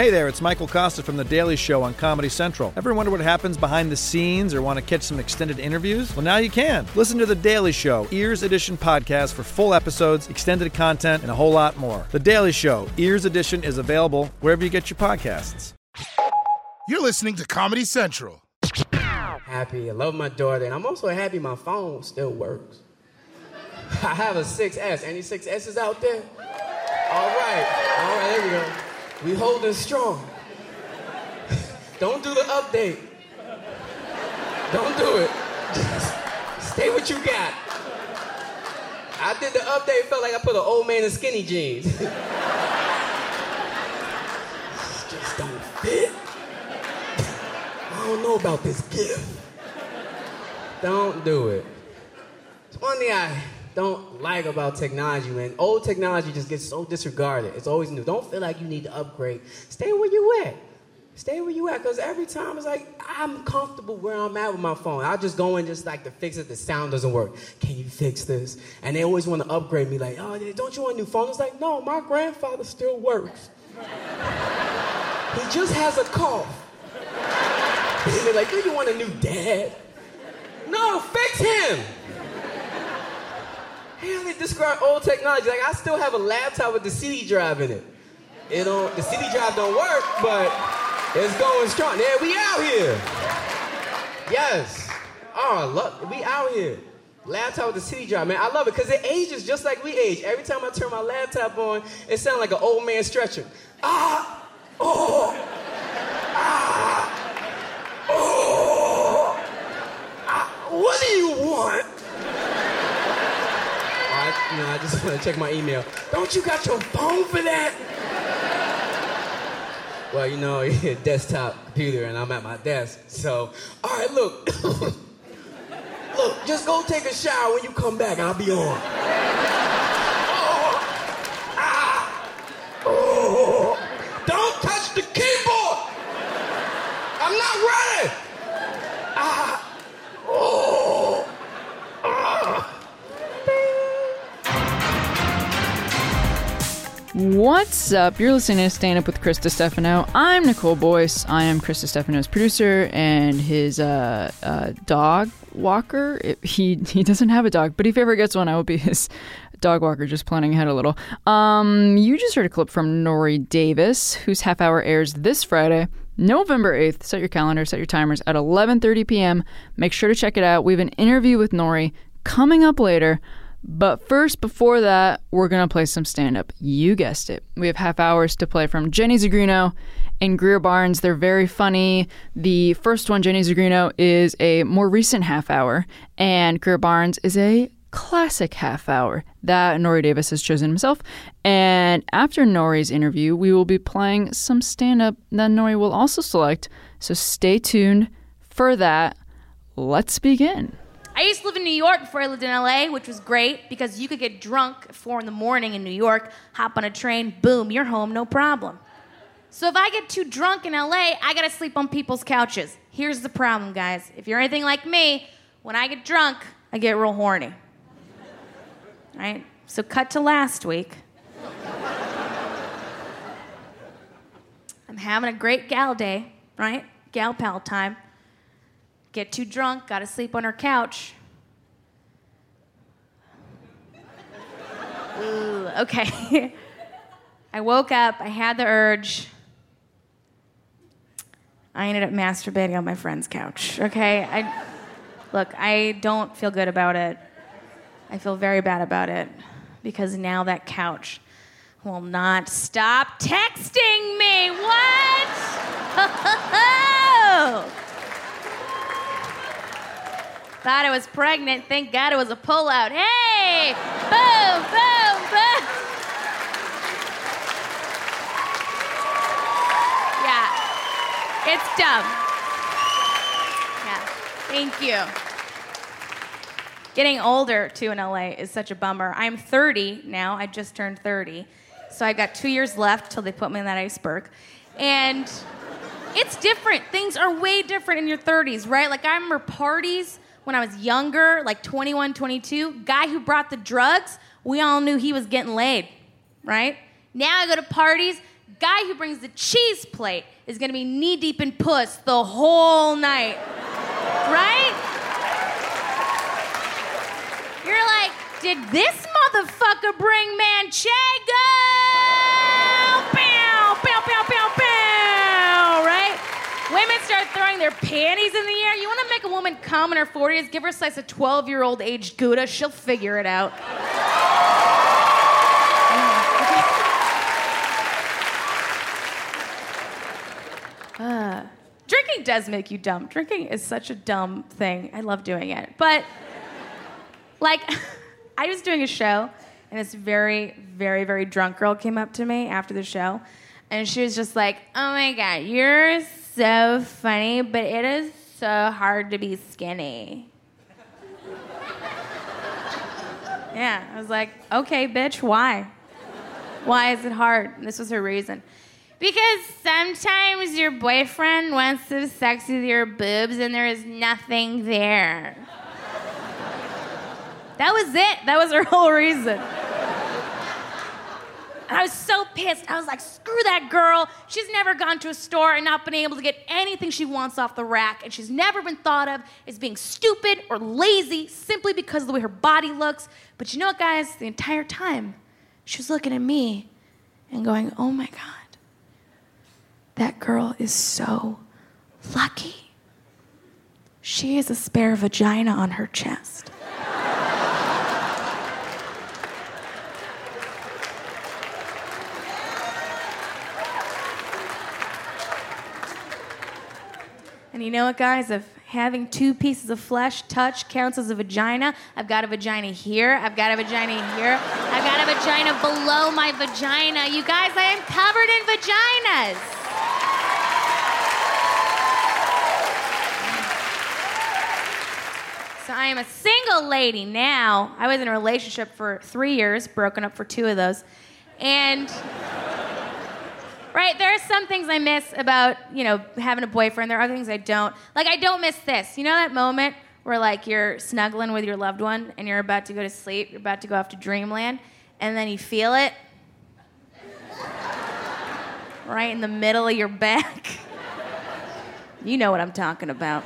Hey there, it's Michael Kosta from The Daily Show on Comedy Central. Ever wonder what happens behind the scenes or want to catch some extended interviews? Well, now you can. Listen to The Daily Show, Ears Edition podcast for full episodes, extended content, and a whole lot more. The Daily Show, Ears Edition is available wherever you get your podcasts. You're listening to Comedy Central. Happy, I love my daughter, and I'm also happy my phone still works. I have a 6S. Any 6S's out there? All right, all right, there we go. We holding strong. Don't do the update. Don't do it. Stay what you got. I did the update, felt like I put an old man in skinny jeans. Just don't fit. I don't know about this gift. Don't do it. It's one thing I don't like about technology, man. Old technology just gets so disregarded. It's always new. Don't feel like you need to upgrade. Stay where you at. Stay where you at, because every time it's like I'm comfortable where I'm at with my phone. I just go in just like to fix it. The sound doesn't work. Can you fix this? And they always want to upgrade me, like, oh, don't you want a new phone? It's like, no, my grandfather still works. he just has a cough. And they're like, do you want a new dad? No, fix him. How they describe old technology? Like I still have a laptop with the CD drive in it. You know, the CD drive don't work, but it's going strong. Yeah, we out here. Yes. Oh, look, we out here. Laptop with the CD drive, man. I love it because it ages just like we age. Every time I turn my laptop on, it sounds like an old man stretching. Ah, oh, ah, oh. Ah, what do you want? I, I just want to check my email. Don't you got your phone for that? Well, you know, desktop computer, and I'm at my desk. So, all right, look. look, just go take a shower when you come back. I'll be on. Oh, ah, oh, What's up? You're listening to Stand Up with Chris Stefano. I'm Nicole Boyce. I am Chris Stefano's producer and his uh, uh, dog walker. It, he he doesn't have a dog, but if he ever gets one, I will be his dog walker. Just planning ahead a little. Um, you just heard a clip from Nore Davis, whose half hour airs this Friday, November 8th. Set your calendar, set your timers at 11:30 p.m. Make sure to check it out. We have an interview with Nore coming up later. But first, before that, we're going to play some stand up. You guessed it. We have half hours to play from Jenny Zigrino and Greer Barnes. They're very funny. The first one, Jenny Zigrino, is a more recent half hour, and Greer Barnes is a classic half hour that Nore Davis has chosen himself. And after Nore's interview, we will be playing some stand up that Nore will also select. So stay tuned for that. Let's begin. I used to live in New York before I lived in LA, which was great because you could get drunk at four in the morning in New York, hop on a train, boom, you're home, no problem. So if I get too drunk in LA, I gotta sleep on people's couches. Here's the problem, guys. If you're anything like me, when I get drunk, I get real horny. Right? So cut to last week. I'm having a great gal day, right? Gal pal time. Get too drunk, gotta sleep on her couch. Ooh, okay. I woke up, I had the urge. I ended up masturbating on my friend's couch, okay? I, look, I don't feel good about it. I feel very bad about it because now that couch will not stop texting me. What? Oh! Thought I was pregnant. Thank God it was a pullout. Hey! Boom, boom, boom. Yeah. It's dumb. Yeah. Thank you. Getting older too in LA is such a bummer. I'm 30 now. I just turned 30. So I got two years left till they put me in that iceberg. And it's different. Things are way different in your 30s, right? Like I remember parties when I was younger, like 21, 22. Guy who brought the drugs, we all knew he was getting laid, right? Now I go to parties, Guy who brings the cheese plate is gonna be knee deep in puss the whole night. Right? You're like, did this motherfucker bring Manchego? Bow, throwing their panties in the air. You wanna make a woman come in her 40s? Give her a slice of 12 year old aged Gouda. She'll figure it out. Uh, drinking does make you dumb. Drinking is such a dumb thing. I love doing it. But, like, I was doing a show, and this very, very, very drunk girl came up to me after the show, and she was just like, Oh my God, you're so funny, but it is so hard to be skinny. yeah, I was like, Okay, bitch, why? Why is it hard? This was her reason. Because sometimes your boyfriend wants to have sex with your boobs and there is nothing there. That was it. That was her whole reason. And I was so pissed. I was like, screw that girl. She's never gone to a store and not been able to get anything she wants off the rack. And she's never been thought of as being stupid or lazy simply because of the way her body looks. But you know what, guys? The entire time, she was looking at me and going, oh my God that girl is so lucky. She has a spare vagina on her chest. And you know what, guys? If having two pieces of flesh touch counts as a vagina, I've got a vagina here, I've got a vagina here, I've got a vagina below my vagina. You guys, I am covered in vaginas. So I am a single lady now. I was in a relationship for three years, broken up for two of those. And, right, there are some things I miss about, you know, having a boyfriend. There are other things I don't. Like, I don't miss this. You know that moment where, like, you're snuggling with your loved one and you're about to go to sleep, you're about to go off to dreamland, and then you feel it right in the middle of your back? You know what I'm talking about.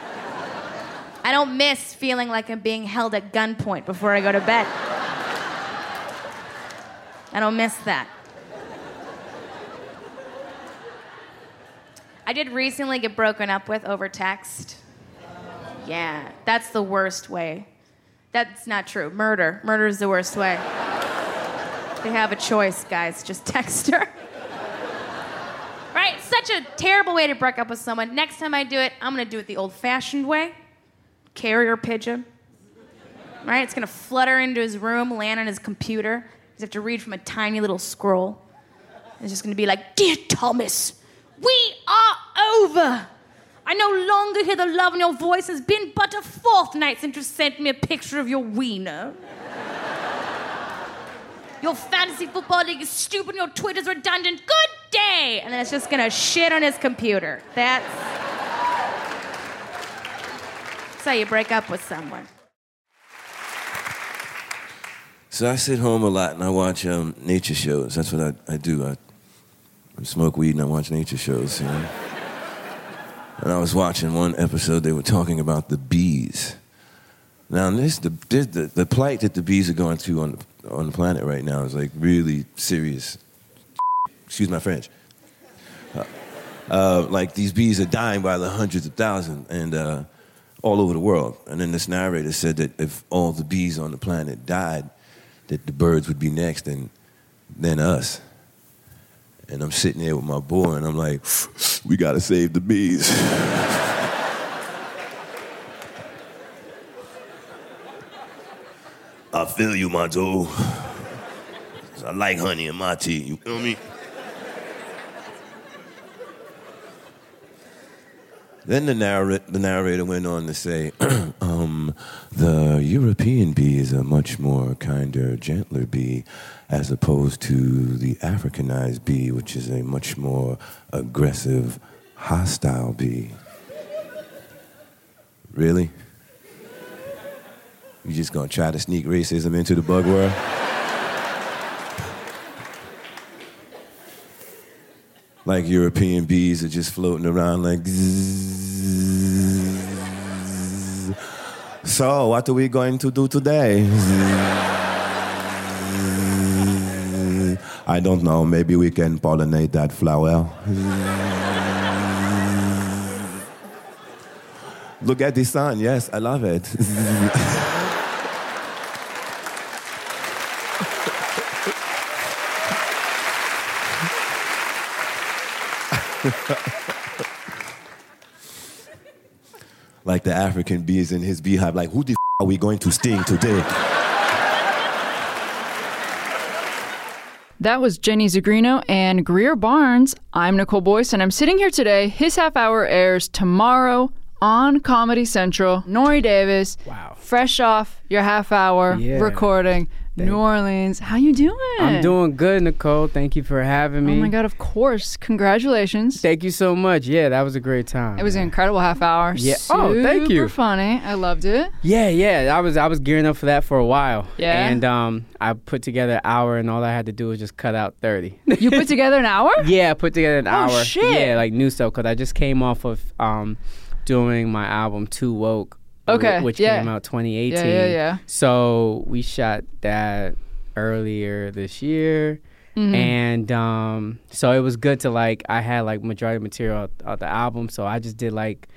I don't miss feeling like I'm being held at gunpoint before I go to bed. I don't miss that. I did recently get broken up with over text. Yeah, that's the worst way. That's not true. Murder. Murder is the worst way. They have a choice, guys. Just text her. right? Such a terrible way to break up with someone. Next time I do it, I'm gonna do it the old fashioned way carrier pigeon. Right? It's gonna flutter into his room, land on his computer. He's have to read from a tiny little scroll. It's just gonna be like, Dear Thomas, we are over. I no longer hear the love in your voice. Has been but a fortnight since you sent me a picture of your wiener. your fantasy football league is stupid. Your Twitter's redundant. Good day. And then it's just gonna shit on his computer. That's. That's how you break up with someone. So I sit home a lot and I watch um, nature shows. That's what I, I do. I, I smoke weed and I watch nature shows. You know? and I was watching one episode. They were talking about the bees. Now, this the, the the plight that the bees are going through on the, on the planet right now is like really serious. Excuse my French. Uh, uh, like these bees are dying by the hundreds of thousands, and uh, all over the world. And then this narrator said that if all the bees on the planet died, that the birds would be next and then us. And I'm sitting there with my boy and I'm like, we gotta save the bees. I feel you, my dude. I like honey in my tea, you feel me? Then the, narr- the narrator went on to say, the European bee is a much more kinder, gentler bee, as opposed to the Africanized bee, which is a much more aggressive, hostile bee. really? You just gonna try to sneak racism into the bug world? like European bees are just floating around like. zzzz. So, what are we going to do today? I don't know. Maybe we can pollinate that flower. Look at the sun. Yes, I love it. like the African bees in his beehive, like, who the f- are we going to sting today? That was Jenny Zigrino and Greer Barnes. I'm Nicole Boyce, and I'm sitting here today. His half hour airs tomorrow on Comedy Central. Nore Davis, Wow. fresh off your half hour Yeah. recording, New Orleans. How you doing? I'm doing good, Nicole. Thank you for having me. Oh my god! Of course, congratulations. Thank you so much. Yeah, that was a great time. It was an incredible half hour. Yeah. Oh, thank you. Super funny. I loved it. Yeah, yeah. I was I was gearing up for that for a while. Yeah? And um, I put together an hour, and all I had to do was just cut out thirty. You put together an hour? yeah, I put together an Oh, hour. shit. Yeah, like new stuff because I just came off of um, doing my album Too Woke. Okay, Which yeah. came out 2018. Yeah, yeah, yeah. So we shot that earlier this year. Mm-hmm. And um, so it was good to like I had like majority of material out the album, so I just did like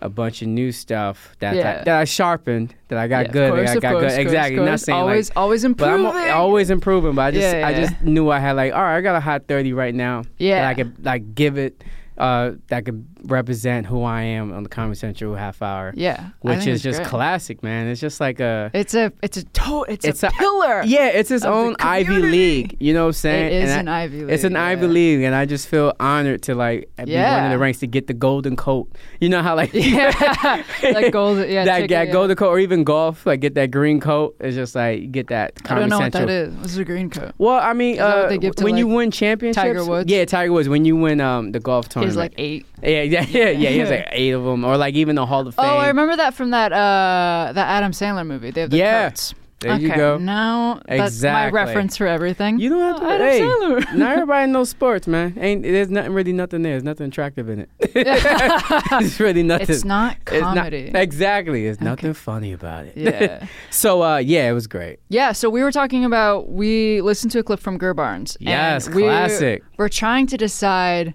a bunch of new stuff that Yeah. I, that I sharpened, that I got Yeah, good, course, that I of got course, good. course, exactly. of Not saying always, like, always but improving. I'm always improving. But I just, Yeah, I just knew I had like, all right, I got a hot thirty right now. Yeah. that I could like give it, uh, that could represent who I am on the Comedy Central half hour. Yeah, which is just great. classic, man. It's just like a. It's a, it's a to- it's, It's a, a- pillar. Yeah, it's its own Ivy. League. You know what I'm saying? It is an Ivy It's an League, Ivy. League, and I just feel honored to like be one of the ranks to get the golden coat. You know how like Yeah, like gold. Yeah, that, that yeah. golden coat, or even golf, like get that green coat. It's just like get that. I don't know Central. what that is. What's a green coat? Well, I mean, Is that what uh, they give to, when you win championships, Tiger Woods? Yeah, Tiger Woods. When you win um the golf tournament, has like eight. yeah, yeah, yeah, yeah. He has like eight of them, or like even the Hall of Fame. Oh, I remember that from that uh that Adam Sandler movie. They have the Yeah. coats. There okay, you go. Now that's Exactly. my reference for everything. You don't have to. Oh, Adam hey, Sandler. not everybody knows sports, man. Ain't there's nothing really nothing there. There's nothing attractive in it. There's really nothing. It's not It's not- comedy. exactly. There's nothing funny about it. Yeah. so uh, yeah, it was great. Yeah, so we were talking about we listened to a clip from Greer Barnes. and Yes, we- classic. We're trying to decide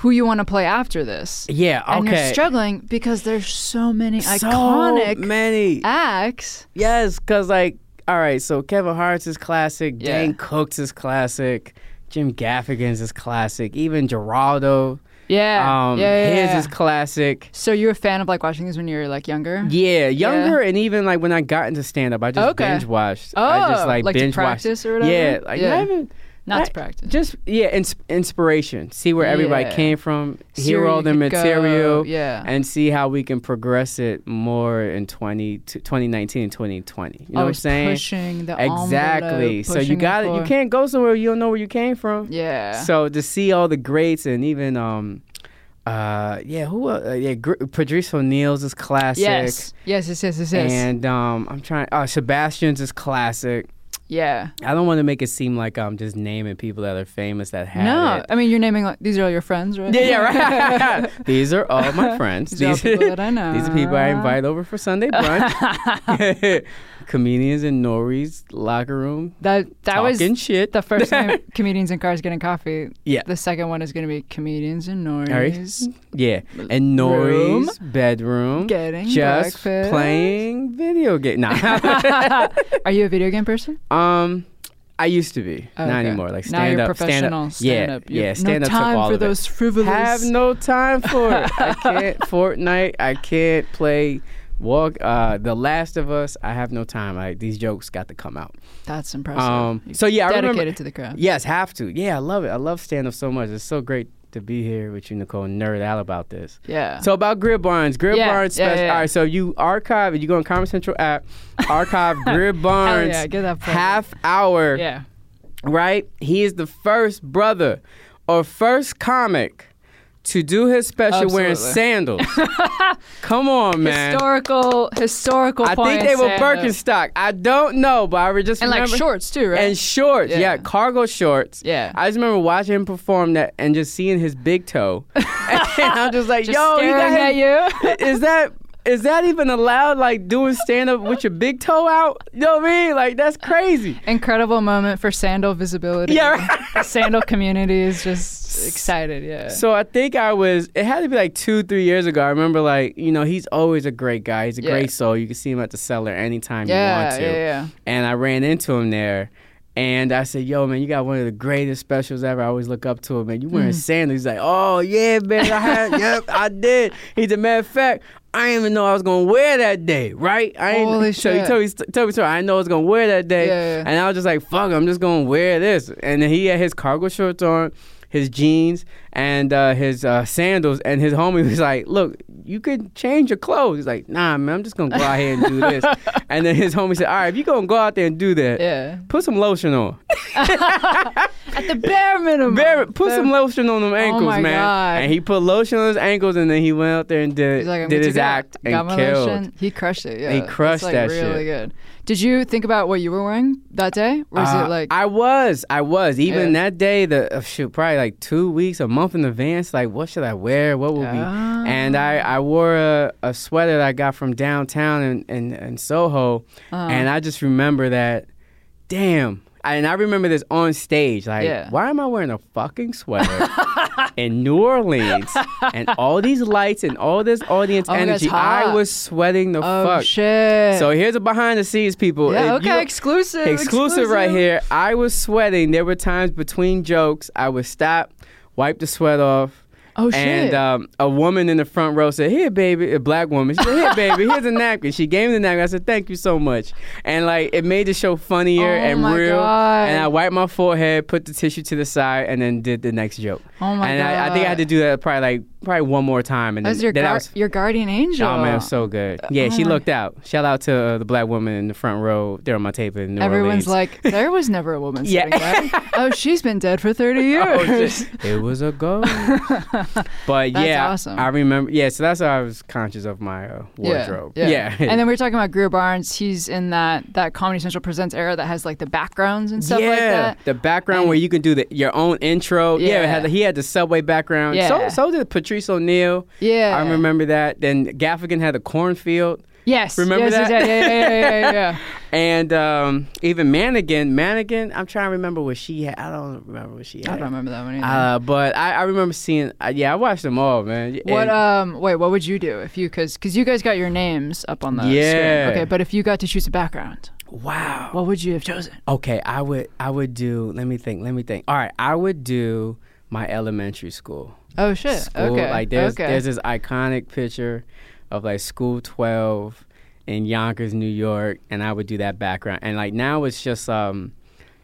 who you want to play after this. Yeah. okay. And you're struggling because there's so many so iconic many. acts. Yes, cause like, all right, so Kevin Hart's is classic. Yeah. Dane Cooks is classic. Jim Gaffigan's is classic. Even Geraldo, Yeah. um, yeah, yeah, his yeah. is classic. So you're a fan of like watching these when you were like younger? Yeah, younger and even like when I got into stand up, I just Okay. binge watched. Oh, I just Oh, like, like binge practice watched. or whatever? Yeah, like Yeah. not even Not to practice. Just yeah, ins- inspiration. See where everybody Yeah. came from, See hear all the could go, material, yeah. and see how we can progress it more in 20, to 2019 and 2020. You know Always what I'm saying? pushing the exactly. envelope, So you got it. You can't go somewhere you don't know where you came from. Yeah. So to see all the greats and even um, uh, yeah, who uh, yeah, Gr- Patrice O'Neal's is classic. yes. Yes, yes, yes, yes, yes. And um, I'm trying. Uh, Sebastian's is classic. Yeah. I don't want to make it seem like I'm just naming people that are famous that have No, it. I mean you're naming like these are all your friends, right? Yeah, yeah, right. these are all my friends. These are all people that I know. These are people I invite over for Sunday brunch. Comedians in Nore's locker room. That that was shit. the first time comedians in cars getting coffee. Yeah. The second one is going to be comedians in right. Nore's. Yeah, and Room. Nore's bedroom, Getting just breakfast. playing video game. Nah. Are you a video game person? Um, I used to be, Oh, not anymore. Like now stand you're up, stand professional. up. stand yeah, up. Yeah. have Stand no up time took all for of those it. frivolous. Have no time for it. I can't Fortnite. I can't play. Walk. Uh, The Last of Us. I have no time. Like these jokes got to come out. That's impressive. Um. So yeah, I dedicated to the craft. Yes, have to. Yeah, I love it. I love stand up so much. It's so great to be here with you, Nicole, nerd out about this. Yeah. So about Greer Barnes, Greer Yeah, Barnes. yeah, spec- yeah. All right, so you archive, and you go on Comedy Central app, archive Greer Barnes Hell yeah, get that plug. half hour, yeah. right? He is the first brother or first comic to do his special wearing sandals. Come on, man. Historical, historical. I think they were sandals. Birkenstock. I don't know, but I just and like shorts too, right? and shorts. Yeah. Yeah. cargo shorts. Yeah. I just remember watching him perform that and just seeing his big toe. and I'm just like, Just yo, you got at you. is that is that even allowed? Like doing stand up with your big toe out? You know what I mean? Like that's crazy. Incredible moment for sandal visibility. Yeah, right. the sandal community is just excited. Yeah. So I think I was. It had to be like two, three years ago. I remember like you know he's always a great guy. He's a Yeah. great soul. You can see him at the cellar anytime you want to. yeah, yeah. And I ran into him there. And I said, "Yo, man, you got one of the greatest specials ever. I always look up to him, man. You Mm. wearing sandals?" He's like, "Oh yeah, man. I had, yep, I did." He's a matter of fact, I didn't even know I was gonna wear that day, right? I ain't, Holy so he told me, told me, so I didn't know I was gonna wear that day, Yeah, yeah. and I was just like, "Fuck, I'm just gonna wear this." And then he had his cargo shorts on, his jeans, and uh, his uh, sandals. And his homie was like, "Look, you could change your clothes." He's like, "Nah, man, I'm just gonna go out here and do this." and then his homie said, "All right, if you gonna go out there and do that, Yeah. put some lotion on." At the bare minimum. Bare, put Bare- some lotion on them ankles, Oh man. God. And he put lotion on his ankles, and then he went out there and did like, did his go. act and killed. lotion. He crushed it. Yeah. He crushed like, that really shit. good. Did you think about what you were wearing that day? Or was Uh, it like I was, I was. Even Yeah. that day, the uh, shoot, probably like two weeks, a month in advance. Like, what should I wear? What will be? Ah. And I, I wore a, a sweater that I got from downtown in in, in Soho, Uh-huh. and I just remember that. Damn. And I remember this on stage. Like, Yeah. why am I wearing a fucking sweater in New Orleans and all these lights and all this audience Oh my God, it's energy? I was sweating the Oh fuck. shit. So here's a behind the scenes, people. yeah, If you- okay, exclusive. exclusive right here. I was sweating. There were times between jokes I would stop, wipe the sweat off. Oh shit. And um, a woman in the front row said, "Here, baby," a black woman. She said, "Here, baby, here's a napkin." She gave me the napkin. I said, "Thank you so much." And like, it made the show funnier Oh and my real. God. And I wiped my forehead, put the tissue to the side, and then did the next joke. Oh my and I, I think I had to do that probably like probably one more time. And then, That's your, I was your guardian angel. Oh man, it was so good. Yeah, she Oh my- looked out. Shout out to uh, the black woman in the front row. There on my tape in New Everyone's Orleans. like, there was never a woman Yeah. sitting there. Oh, she's been dead for 30 Oh, years. it was a go. but yeah, awesome. I remember. Yeah, so that's how I was conscious of my uh, wardrobe. Yeah, Yeah. and then we were talking about Greer Barnes. He's in that that Comedy Central Presents era that has like the backgrounds and stuff yeah, like that. the background And- where you can do the, your own intro. Yeah, it Yeah. had he had the subway background. Yeah. So so did Patrice O'Neal. Yeah. I remember that. Then Gaffigan had the cornfield. Yes. Remember yes, that? yes, Yeah, yeah, yeah, yeah, yeah. And um, even Manigan, Manigan, I'm trying to remember what she had. I don't remember what she had. I don't remember that one either. Uh, but I, I remember seeing. Uh, yeah, I watched them all, man. what And- um wait what would you do if you because because you guys got your names up on the Yeah. screen okay but if you got to choose a background wow. what would you have chosen Okay, I would. I would do. Let me think. Let me think. All right, I would do my elementary school. oh shit School, okay Like there's okay there's this iconic picture of like school twelve in Yonkers, New York, and I would do that background. And like now it's just um.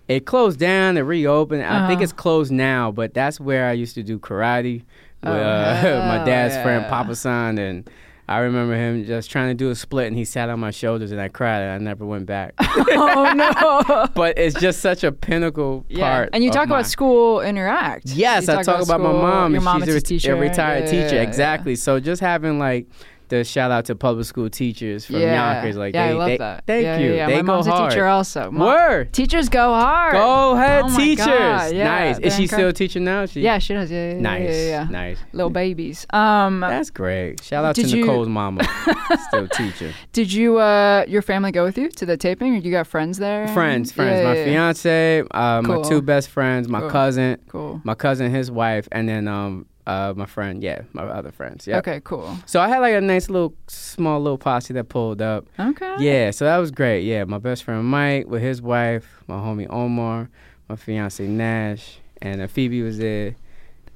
It closed down. It reopened. I think Uh-huh. it's closed now, but that's where I used to do karate with Oh, uh, my dad's friend. Papa San, and I remember him just trying to do a split, and he sat on my shoulders, and I cried, and I never went back. oh no but it's just such a pinnacle yeah part. and you talk my- about school interact Yes, You I talk about, my school, mom. your mom she's is a, teacher a retired Yeah, teacher. yeah, yeah. exactly. So just having like the shout out to public school teachers from yeah Yonkers, like yeah they, I love they- that Thank yeah, you. yeah. They my go mom's hard. a teacher also Mom- Word. teachers go hard Go ahead, Oh teachers. God, yeah, nice. Is she still teaching now? She, yeah she does yeah, yeah, Nice. yeah, yeah. Nice. little babies um That's great. Shout out to you- Nicole's mama. still teaching. did you uh your family go with you to the taping or you got friends there Friends, friends. My fiance, uh, Cool. my two best friends, my Cool. cousin, cool my cousin, his wife, and then um uh my friend, yeah, my other friends. Yeah. okay cool So I had like a nice little small little posse that pulled up. okay Yeah, so that was great. Yeah, my best friend Mike with his wife, my homie Omar, my fiance Nash, and uh, Phoebe was there.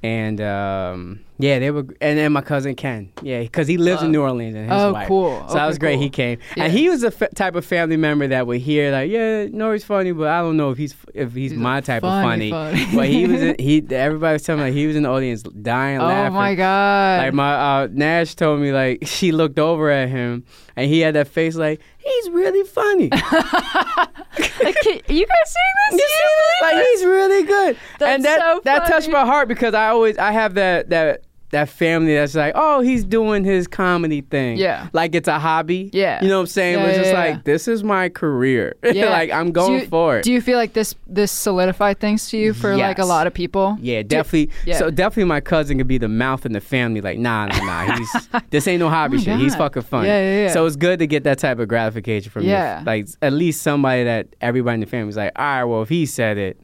And um, yeah, they were, and then my cousin Ken, yeah, because he lives in New Orleans and his oh, wife. cool. So that was great. cool. He came, Yeah. and he was a f- type of family member that would hear like, yeah, Nore's funny, but I don't know if he's if he's, He's my type funny, of funny. funny. but he was, in, he everybody was telling me like, he was in the audience dying, Oh laughing. my god. Like my uh, Nash told me, like she looked over at him and he had that face, like he's really funny. Like, can- you guys seeing this? You see this? Like he's really good, That's and that so that touched my heart because I always I have that that that family that's like, oh, he's doing his comedy thing. Yeah. Like it's a hobby. Yeah. You know what I'm saying? Yeah, But it's just yeah, like this is my career. Yeah. like I'm going you- for it. Do you feel like this this solidified things to you for like a lot of people? Yeah, definitely. yeah. So definitely, my cousin could be the mouth in the family. Like, nah, nah, nah. He's this ain't no hobby Oh shit. He's fucking funny. Yeah, yeah, yeah. So it's good to get that type of gratification from Yeah. your, like at least somebody that everybody in the family is like, all right, well, if he said it,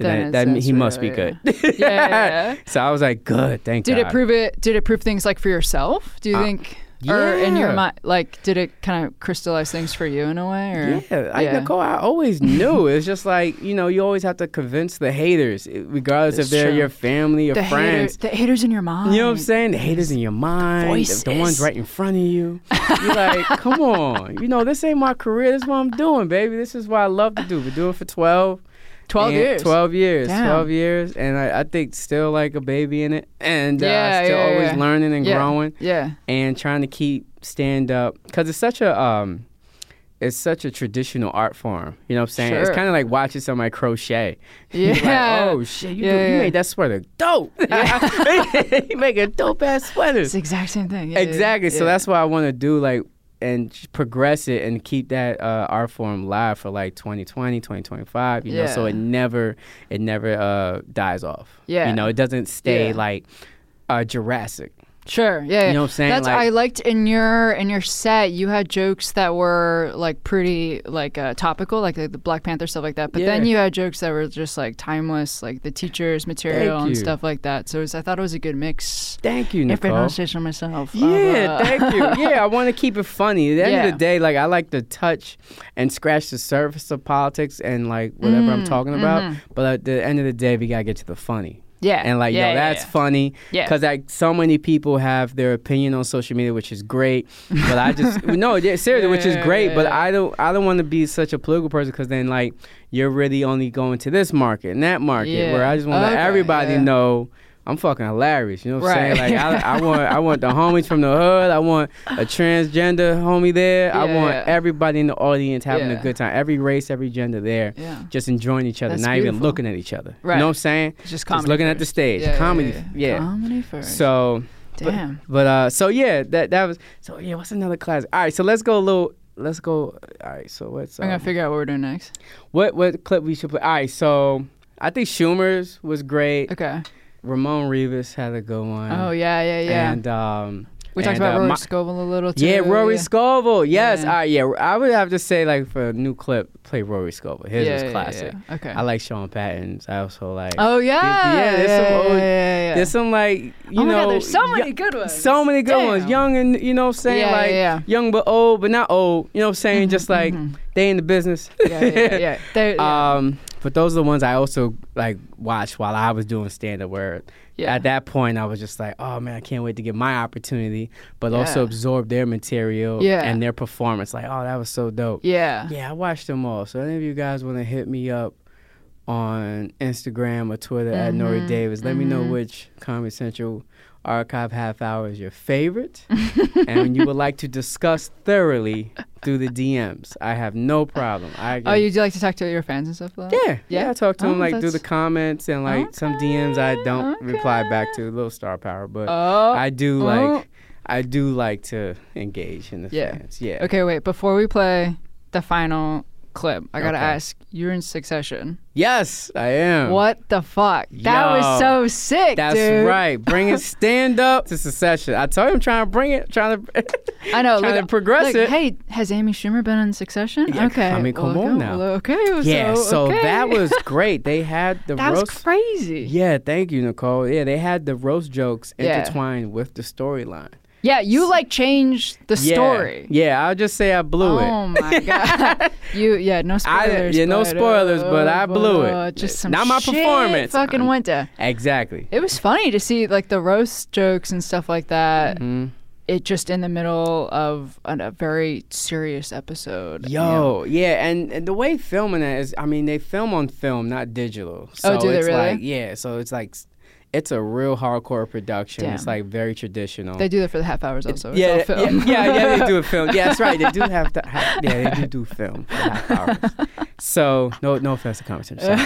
Then that, that that's he must be good. Yeah, yeah, yeah. So I was like, good, thank Did God. Did it prove it? Did it prove things like for yourself? Do you Uh, think? Or in your mind, like, did it kind of crystallize things for you in a way? Or Yeah, I, Nicole, I always knew. It's just like, you know, you always have to convince the haters, regardless It's if they're true. your family or the friends. haters, the haters in your mind. You know what I'm saying? The haters in your mind, the, the ones right in front of you. You're like, come on. You know, this ain't my career. This is what I'm doing, baby. This is what I love to do. Been doing it for 12. 12 and- years. 12 years. Damn. 12 years. And I, I think still like a baby in it. And uh, Yeah, still yeah, always yeah. learning and Yeah. growing Yeah. and trying to keep stand up. Because it's such a. um it's such a traditional art form. You know what I'm saying? It's kind of like watching somebody crochet. Yeah. Like, oh shit, you, Yeah, do- you yeah. made that sweater dope. you make a dope ass sweater. It's the exact same thing. Yeah, yeah, Exactly. So that's what I want to do, like, and progress it and keep that uh, art form live for like 2020, 2025. You know, so it never, it never uh, dies off. Yeah. You know, it doesn't stay Yeah. like uh, Jurassic. Sure. Yeah. You know what I'm saying? That's Like- I liked in your in your set. You had jokes that were like pretty like uh, topical, like the, the Black Panther stuff like that. But then you had jokes that were just like timeless, like the teacher's material Thank and you. stuff like that. So it was, I thought it was a good mix. Thank you, Nicole. If I don't say so myself. of, Yeah, uh, thank you. Yeah, I want to keep it funny. At the end Yeah. of the day, like I like to touch and scratch the surface of politics and like whatever I'm Mm, talking about. mhm. But at the end of the day, we gotta get to the funny. Yeah. And like, yeah, yo, yeah, that's yeah. funny. Yeah. Because like so many people have their opinion on social media, which is great. But I just no, yeah, seriously, which is great. but. I don't, I don't want to be such a political person because then like you're really only going to this market and that market. Where I just want to Okay, let everybody know. I'm fucking hilarious, you know what I'm Right. saying? Like I, I want, I want the homies from the hood. I want a transgender homie there. I want yeah. everybody in the audience having Yeah. a good time. Every race, every gender there, Yeah. just enjoying each other, That's not even looking at each other. Right. You know what I'm saying? It's just Just comedy. looking at the stage, Yeah, comedy. Yeah, yeah. Comedy first. So, Damn. but uh, so yeah, that that was so yeah. What's another class? All right, so let's go a little. Let's go. All right, so what's I'm gonna um, figure out what we're doing next. what what clip we should play? All right, so I think Schumer's was great. Okay. Ramon Rivas had a good one. Oh yeah, yeah, yeah. And um, we talked and, about uh, Rory Ma- Scovel a little too. Yeah, Rory yeah. Scovel. Yes, Yeah. all right, yeah. I would have to say like for a new clip, play Rory Scovel. His Yeah, was classic. Okay. I like Sean Patton's. I also like. Oh yeah, yeah, there's yeah, some old- yeah, yeah, yeah. There's some like you oh my know. God, there's so many good ones. So many good ones. Damn. Young and you know what I'm saying? Yeah, like yeah, yeah. young but old, but not old. You know what I'm saying? Just like they in the business. yeah, yeah, yeah. um but those are the ones I also like watched while I was doing stand up where Yeah. at that point I was just like, Oh man, I can't wait to get my opportunity, but also absorb their material Yeah. and their performance. Like, oh that was so dope. yeah. Yeah, I watched them all. So any of you guys wanna hit me up on Instagram or Twitter at Mm-hmm. Nore Davis. Let me know which Comedy Central archive half hour is your favorite and you would like to discuss thoroughly through the DMs. I have no problem. I Oh, you do like to talk to your fans and stuff like yeah, that? yeah, I talk to Oh, them like through the comments and like some DMs I don't reply back to, a little star power, but Oh. I do oh. like I do like to engage in the Yeah. fans. Yeah. Okay, wait. Before we play the final clip, I gotta Okay. ask. You're in Succession. Yes, I am. What the fuck? That was so sick, That's dude. right. Bring it stand up to Succession. I told you I'm trying to bring it, trying to I know. trying look, to progress look, it. Hey, has Amy Schumer been in Succession? Yeah, okay. I mean, come well, on now. well, Okay. Yeah, so okay. that was great. They had the That was roast crazy. Yeah, thank you, Nicole. Yeah, they had the roast jokes Yeah. intertwined with the storyline. Yeah, you like changed the Yeah. story. Yeah, I'll just say I blew it. Oh my god! you yeah, no spoilers. didn't- yeah, no spoilers, but I blew it. uh, Just some Not my performance. Fucking I'm- went down. Exactly. It was funny to see like the roast jokes and stuff like that. Mhm. It just in the middle of an, a very serious episode. you Yo, know? yeah, and, and the way filming it is, I mean, they film on film, not digital. So Oh, do they it's really? like, yeah, so it's like, it's a real hardcore production. It's like very traditional. They do that for the half hours also. It's yeah, yeah, yeah, yeah, they do a film. Yeah, that's right. They do have to. Have, yeah, they do do film for half hours. So no, no offense to conversation.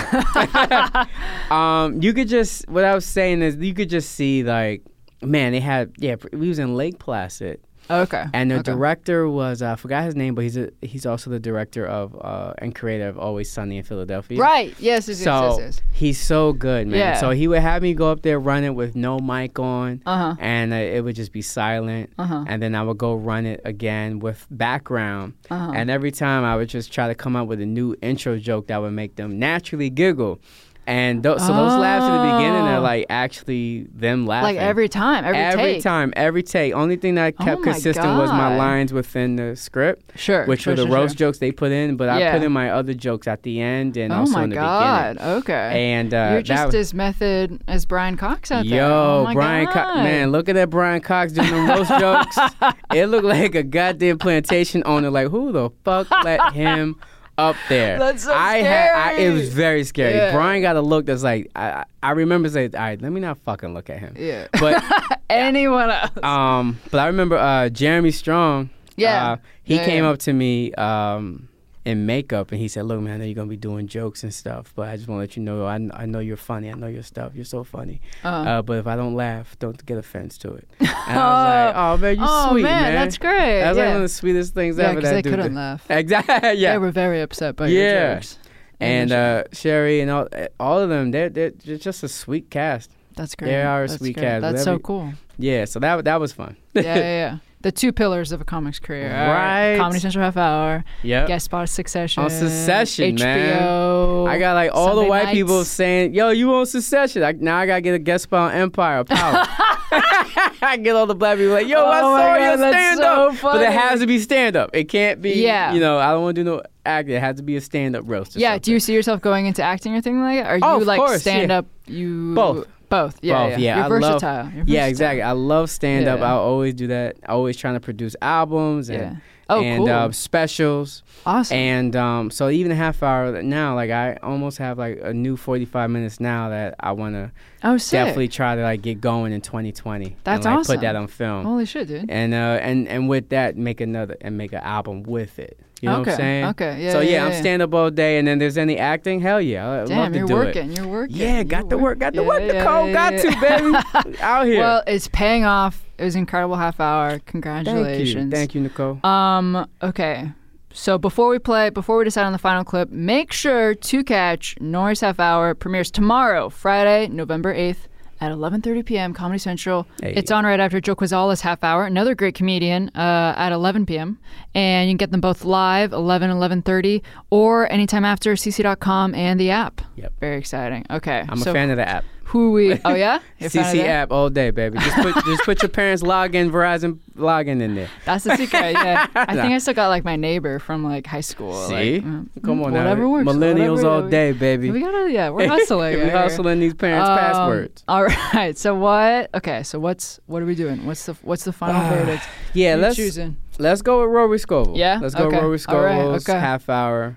um, you could just what I was saying is you could just see like man, they had yeah. We was in Lake Placid, Okay. and the okay. director was uh, I forgot his name, but he's a, he's also the director of uh, and creator of Always Sunny in Philadelphia. Right. Yes. Yes. So yes, yes. he's so good, man. Yeah. So he would have me go up there run it with no mic on, Uh-huh. and uh, it would just be silent. Uh-huh. And then I would go run it again with background. Uh-huh. And every time I would just try to come up with a new intro joke that would make them naturally giggle. And th- so those laughs in the beginning Oh. are like actually them laughing. Like every time, every, Every take. time, every take. Only thing that Oh kept my consistent was my lines within the script, Sure. which sure, were the sure, roast sure. jokes they put in. But I put in my other jokes at the end and Oh also in the god. beginning. Okay. And uh, You're just that, as method as Brian Cox out there. Yo, Oh Brian. Cox, man, look at that Brian Cox doing them roast jokes. It looked like a goddamn plantation owner. Like, who the fuck let him up there? That's so I Had, I, it was very scary. Yeah. Brian got a look that's like, I, I I remember saying, all right, let me not fucking look at him. Yeah. But Anyone else? um, but I remember uh, Jeremy Strong. Yeah. uh, he Yeah, came yeah. up to me um, in makeup and he said, "Look, man, I know you're gonna be doing jokes and stuff, but I just want to let you know, I, I know you're funny. I know your stuff. You're so funny. Uh-huh. Uh, but if I don't laugh, don't get offense to it." And I was like, "Oh man, you're oh sweet, man, man. that's great. That's yeah. like one of the sweetest things yeah, ever. because that they dude couldn't did. laugh. Exactly. yeah. They were very upset by Yeah. your jokes. and Yeah, uh, Sherry and all, all of them, they're, they're just a sweet cast. That's great. they are a That's sweet great. cast, That's so cool. Yeah, so that that was fun. yeah, yeah, yeah. The two pillars of a comic's career. Right. Comedy Central half hour. Yeah. Guest spot Succession. On Succession, man. HBO. I got like all Sunday the white nights. people saying, "Yo, you on Succession?" Like now I gotta get a guest spot on Empire Power. I get all the black people like, "Yo, oh I Oh my saw God, your stand so up," but it has to be stand up. It can't be, Yeah. You know, I don't want to do no acting. It has to be a stand up roast. Yeah. something. Do you see yourself going into acting or anything like that? Are Oh, you of like stand yeah. up? You Both. Both. Yeah. Both, yeah. yeah, You're I love- versatile. You're Yeah, exactly. I love stand up. Yeah. I always do that. Always trying to produce albums and Yeah. Oh, and cool. uh, specials. Awesome. And um, so even a half hour now, like I almost have like a new forty five minutes now that I want to oh, sick. definitely try to like get going in 2020. That's and, like, awesome. Put that on film. Holy shit, dude. and uh and and with that make another and make an album with it. You know what Okay, I'm saying? okay, yeah, So yeah, yeah, I'm yeah. stand up all day, and then there's any acting. Hell yeah, I love Damn, to you're do working. it. You're working. Yeah, You're got to work. Got to Yeah, work. yeah, Nicole, yeah, got to baby. Out here. Well, it's paying off. It was an incredible half hour. Thank you. Congratulations. Thank you, Nicole. Um, okay. So before we play, before we decide on the final clip, make sure to catch Nore's Half Hour premieres tomorrow, Friday, November 8th at 11:30 p.m. Comedy Central. Hey. It's on right after Joe Kwaczala's Half Hour, another great comedian, uh, at 11 p.m. And you can get them both live 11 11:30 or anytime after cc.com and the app. Yep. Very exciting. Okay. I'm so a fan of the app. Who we? Oh yeah. You're a fan of CC app all day, baby. Just put just put your parents' login, Verizon login in there. That's the secret. Yeah. I think I still got like my neighbor from like high school. See, like, mm, come mm, on whatever now, works. millennials whatever- all day, baby. We gotta, yeah, we're hustling. we're hustling these parents' Um, passwords. All right. So what? Okay. So what's what are we doing? What's the what's the final Ah, verdict? Yeah, let's choosing. let's go with Rory Scovel. Yeah? let's go Okay. Rory All right, Scovel's okay. half hour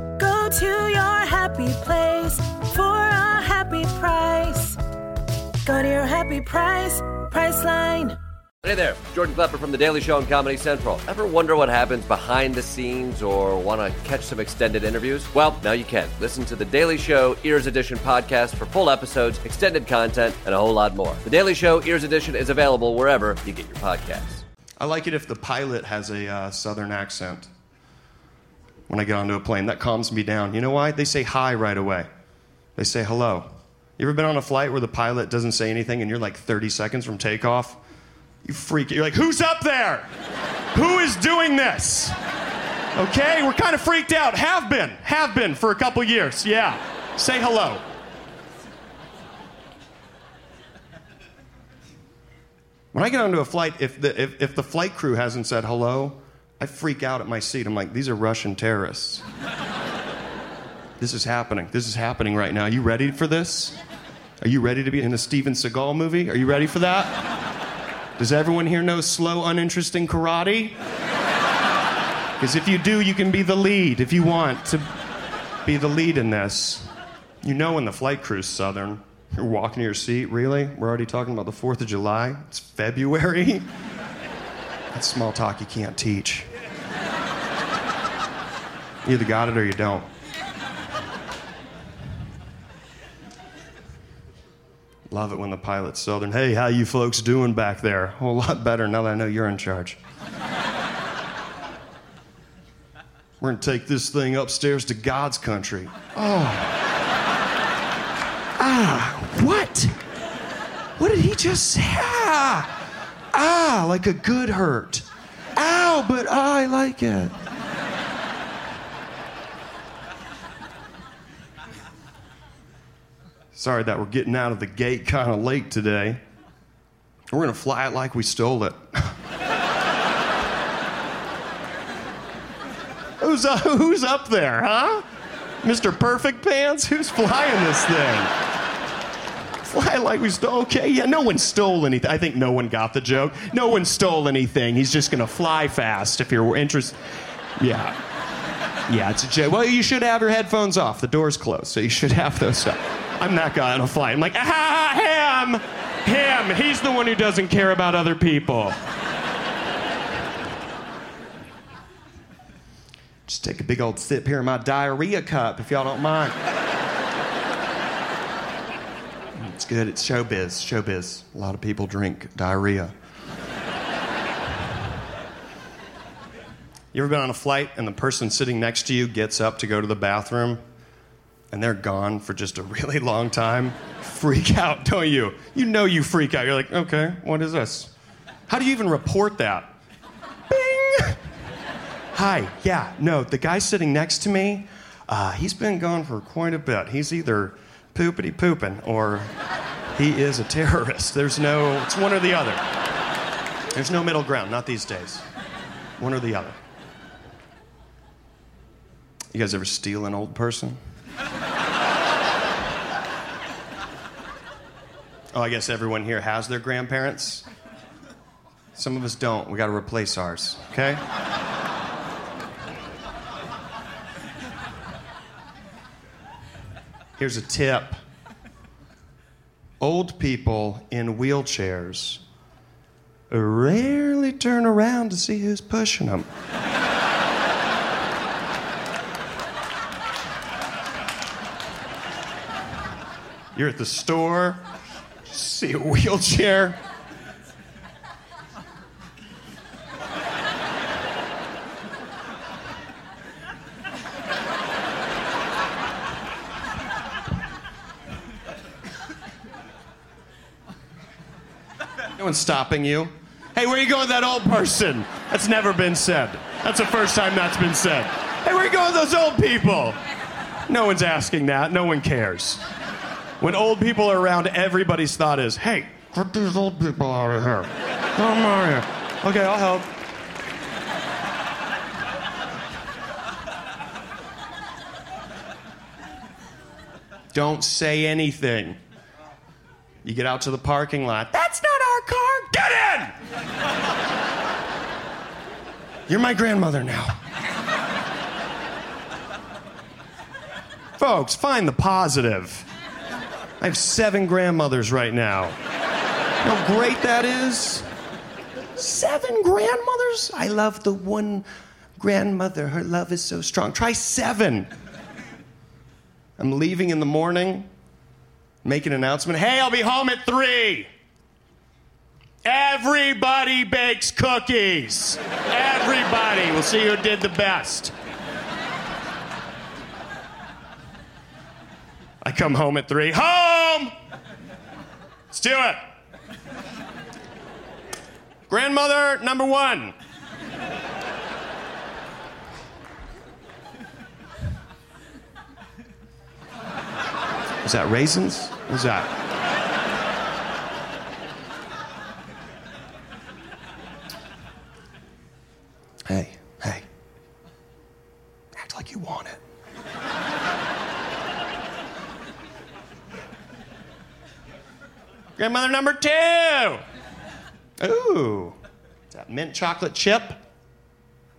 Go to your happy place for a happy price. Go to your happy price, Priceline. Hey there, Jordan Klepper from The Daily Show on Comedy Central. Ever wonder what happens behind the scenes or want to catch some extended interviews? Well, now you can. Listen to The Daily Show Ears Edition podcast for full episodes, extended content, and a whole lot more. The Daily Show Ears Edition is available wherever you get your podcasts. I like it if the pilot has a uh, southern accent when I get onto a plane. That calms me down. You know why? They say hi right away, they say hello. You ever been on a flight where the pilot doesn't say anything and you're like 30 seconds from takeoff? You freak. You're like, who's up there? Who is doing this? Okay, we're kind of freaked out. Have been, have been for a couple years. Yeah. Say hello. When I get onto a flight, if the, if, if the flight crew hasn't said hello, I freak out at my seat. I'm like, these are Russian terrorists. this is happening. This is happening right now. Are you ready for this? Are you ready to be in a Steven Seagal movie? Are you ready for that? Does everyone here know slow, uninteresting karate? Because if you do, you can be the lead if you want to be the lead in this. You know when the flight crew's Southern. You're walking to your seat, really? We're already talking about the 4th of July? It's February? That's small talk you can't teach. You either got it or you don't. Love it when the pilot's Southern. Hey, how you folks doing back there? A whole lot better now that I know you're in charge. We're gonna take this thing upstairs to God's country. Oh. Ah, what? What did he just say? Ah, ah, like a good hurt. Ow, but I like it. Sorry that we're getting out of the gate kind of late today. We're gonna fly it like we stole it. who's, uh, who's up there, huh? Mr. Perfect Pants? Who's flying this thing? Fly like we stole. Okay, yeah, no one stole anything. I think no one got the joke. No one stole anything. He's just gonna fly fast if you're interested. Yeah. Yeah, it's a joke. Well, you should have your headphones off. The door's closed, so you should have those up. I'm that guy on a flight. I'm like, ah, him! Him! He's the one who doesn't care about other people. Just take a big old sip here in my diarrhea cup, if y'all don't mind. It's good. It's showbiz. Showbiz. A lot of people drink diarrhea. You ever been on a flight and the person sitting next to you gets up to go to the bathroom and they're gone for just a really long time? Freak out, don't you? You know you freak out. You're like, okay, what is this? How do you even report that? Bing! Hi, yeah, no, the guy sitting next to me, uh, he's been gone for quite a bit. He's either poopity pooping or he is a terrorist. There's no, it's one or the other. There's no middle ground, not these days. One or the other. You guys ever steal an old person? Oh, I guess everyone here has their grandparents. Some of us don't. We got to replace ours, okay? Here's a tip old people in wheelchairs rarely turn around to see who's pushing them. You're at the store, see a wheelchair. No one's stopping you. Hey, where you going with that old person? That's never been said. That's the first time that's been said. Hey, where you going with those old people? No one's asking that. No one cares. When old people are around, everybody's thought is, hey, get these old people out of here. Come on here. Okay, I'll help. Don't say anything. You get out to the parking lot. That's not our car. Get in! You're my grandmother now. Folks, find the positive. I have seven grandmothers right now. How great that is? Seven grandmothers? I love the one grandmother. Her love is so strong. Try seven. I'm leaving in the morning, make an announcement. Hey, I'll be home at three. Everybody bakes cookies. Everybody. We'll see who did the best. I come home at three. Home! Let's do it. Grandmother number one. Is that raisins? What's that? Grandmother number two. Ooh, is that mint chocolate chip?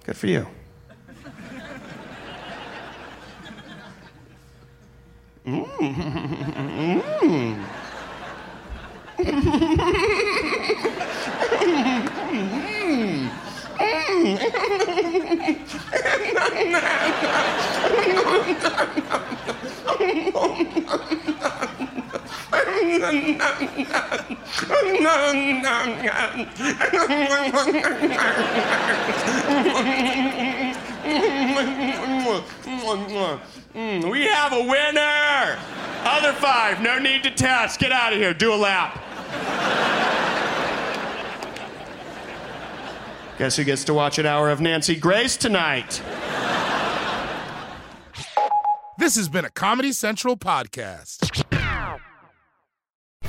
Good for you. Mmm. Mm, we have a winner! Other five, no need to test. Get out of here. Do a lap. Guess who gets to watch an hour of Nancy Grace tonight? This has been a Comedy Central podcast.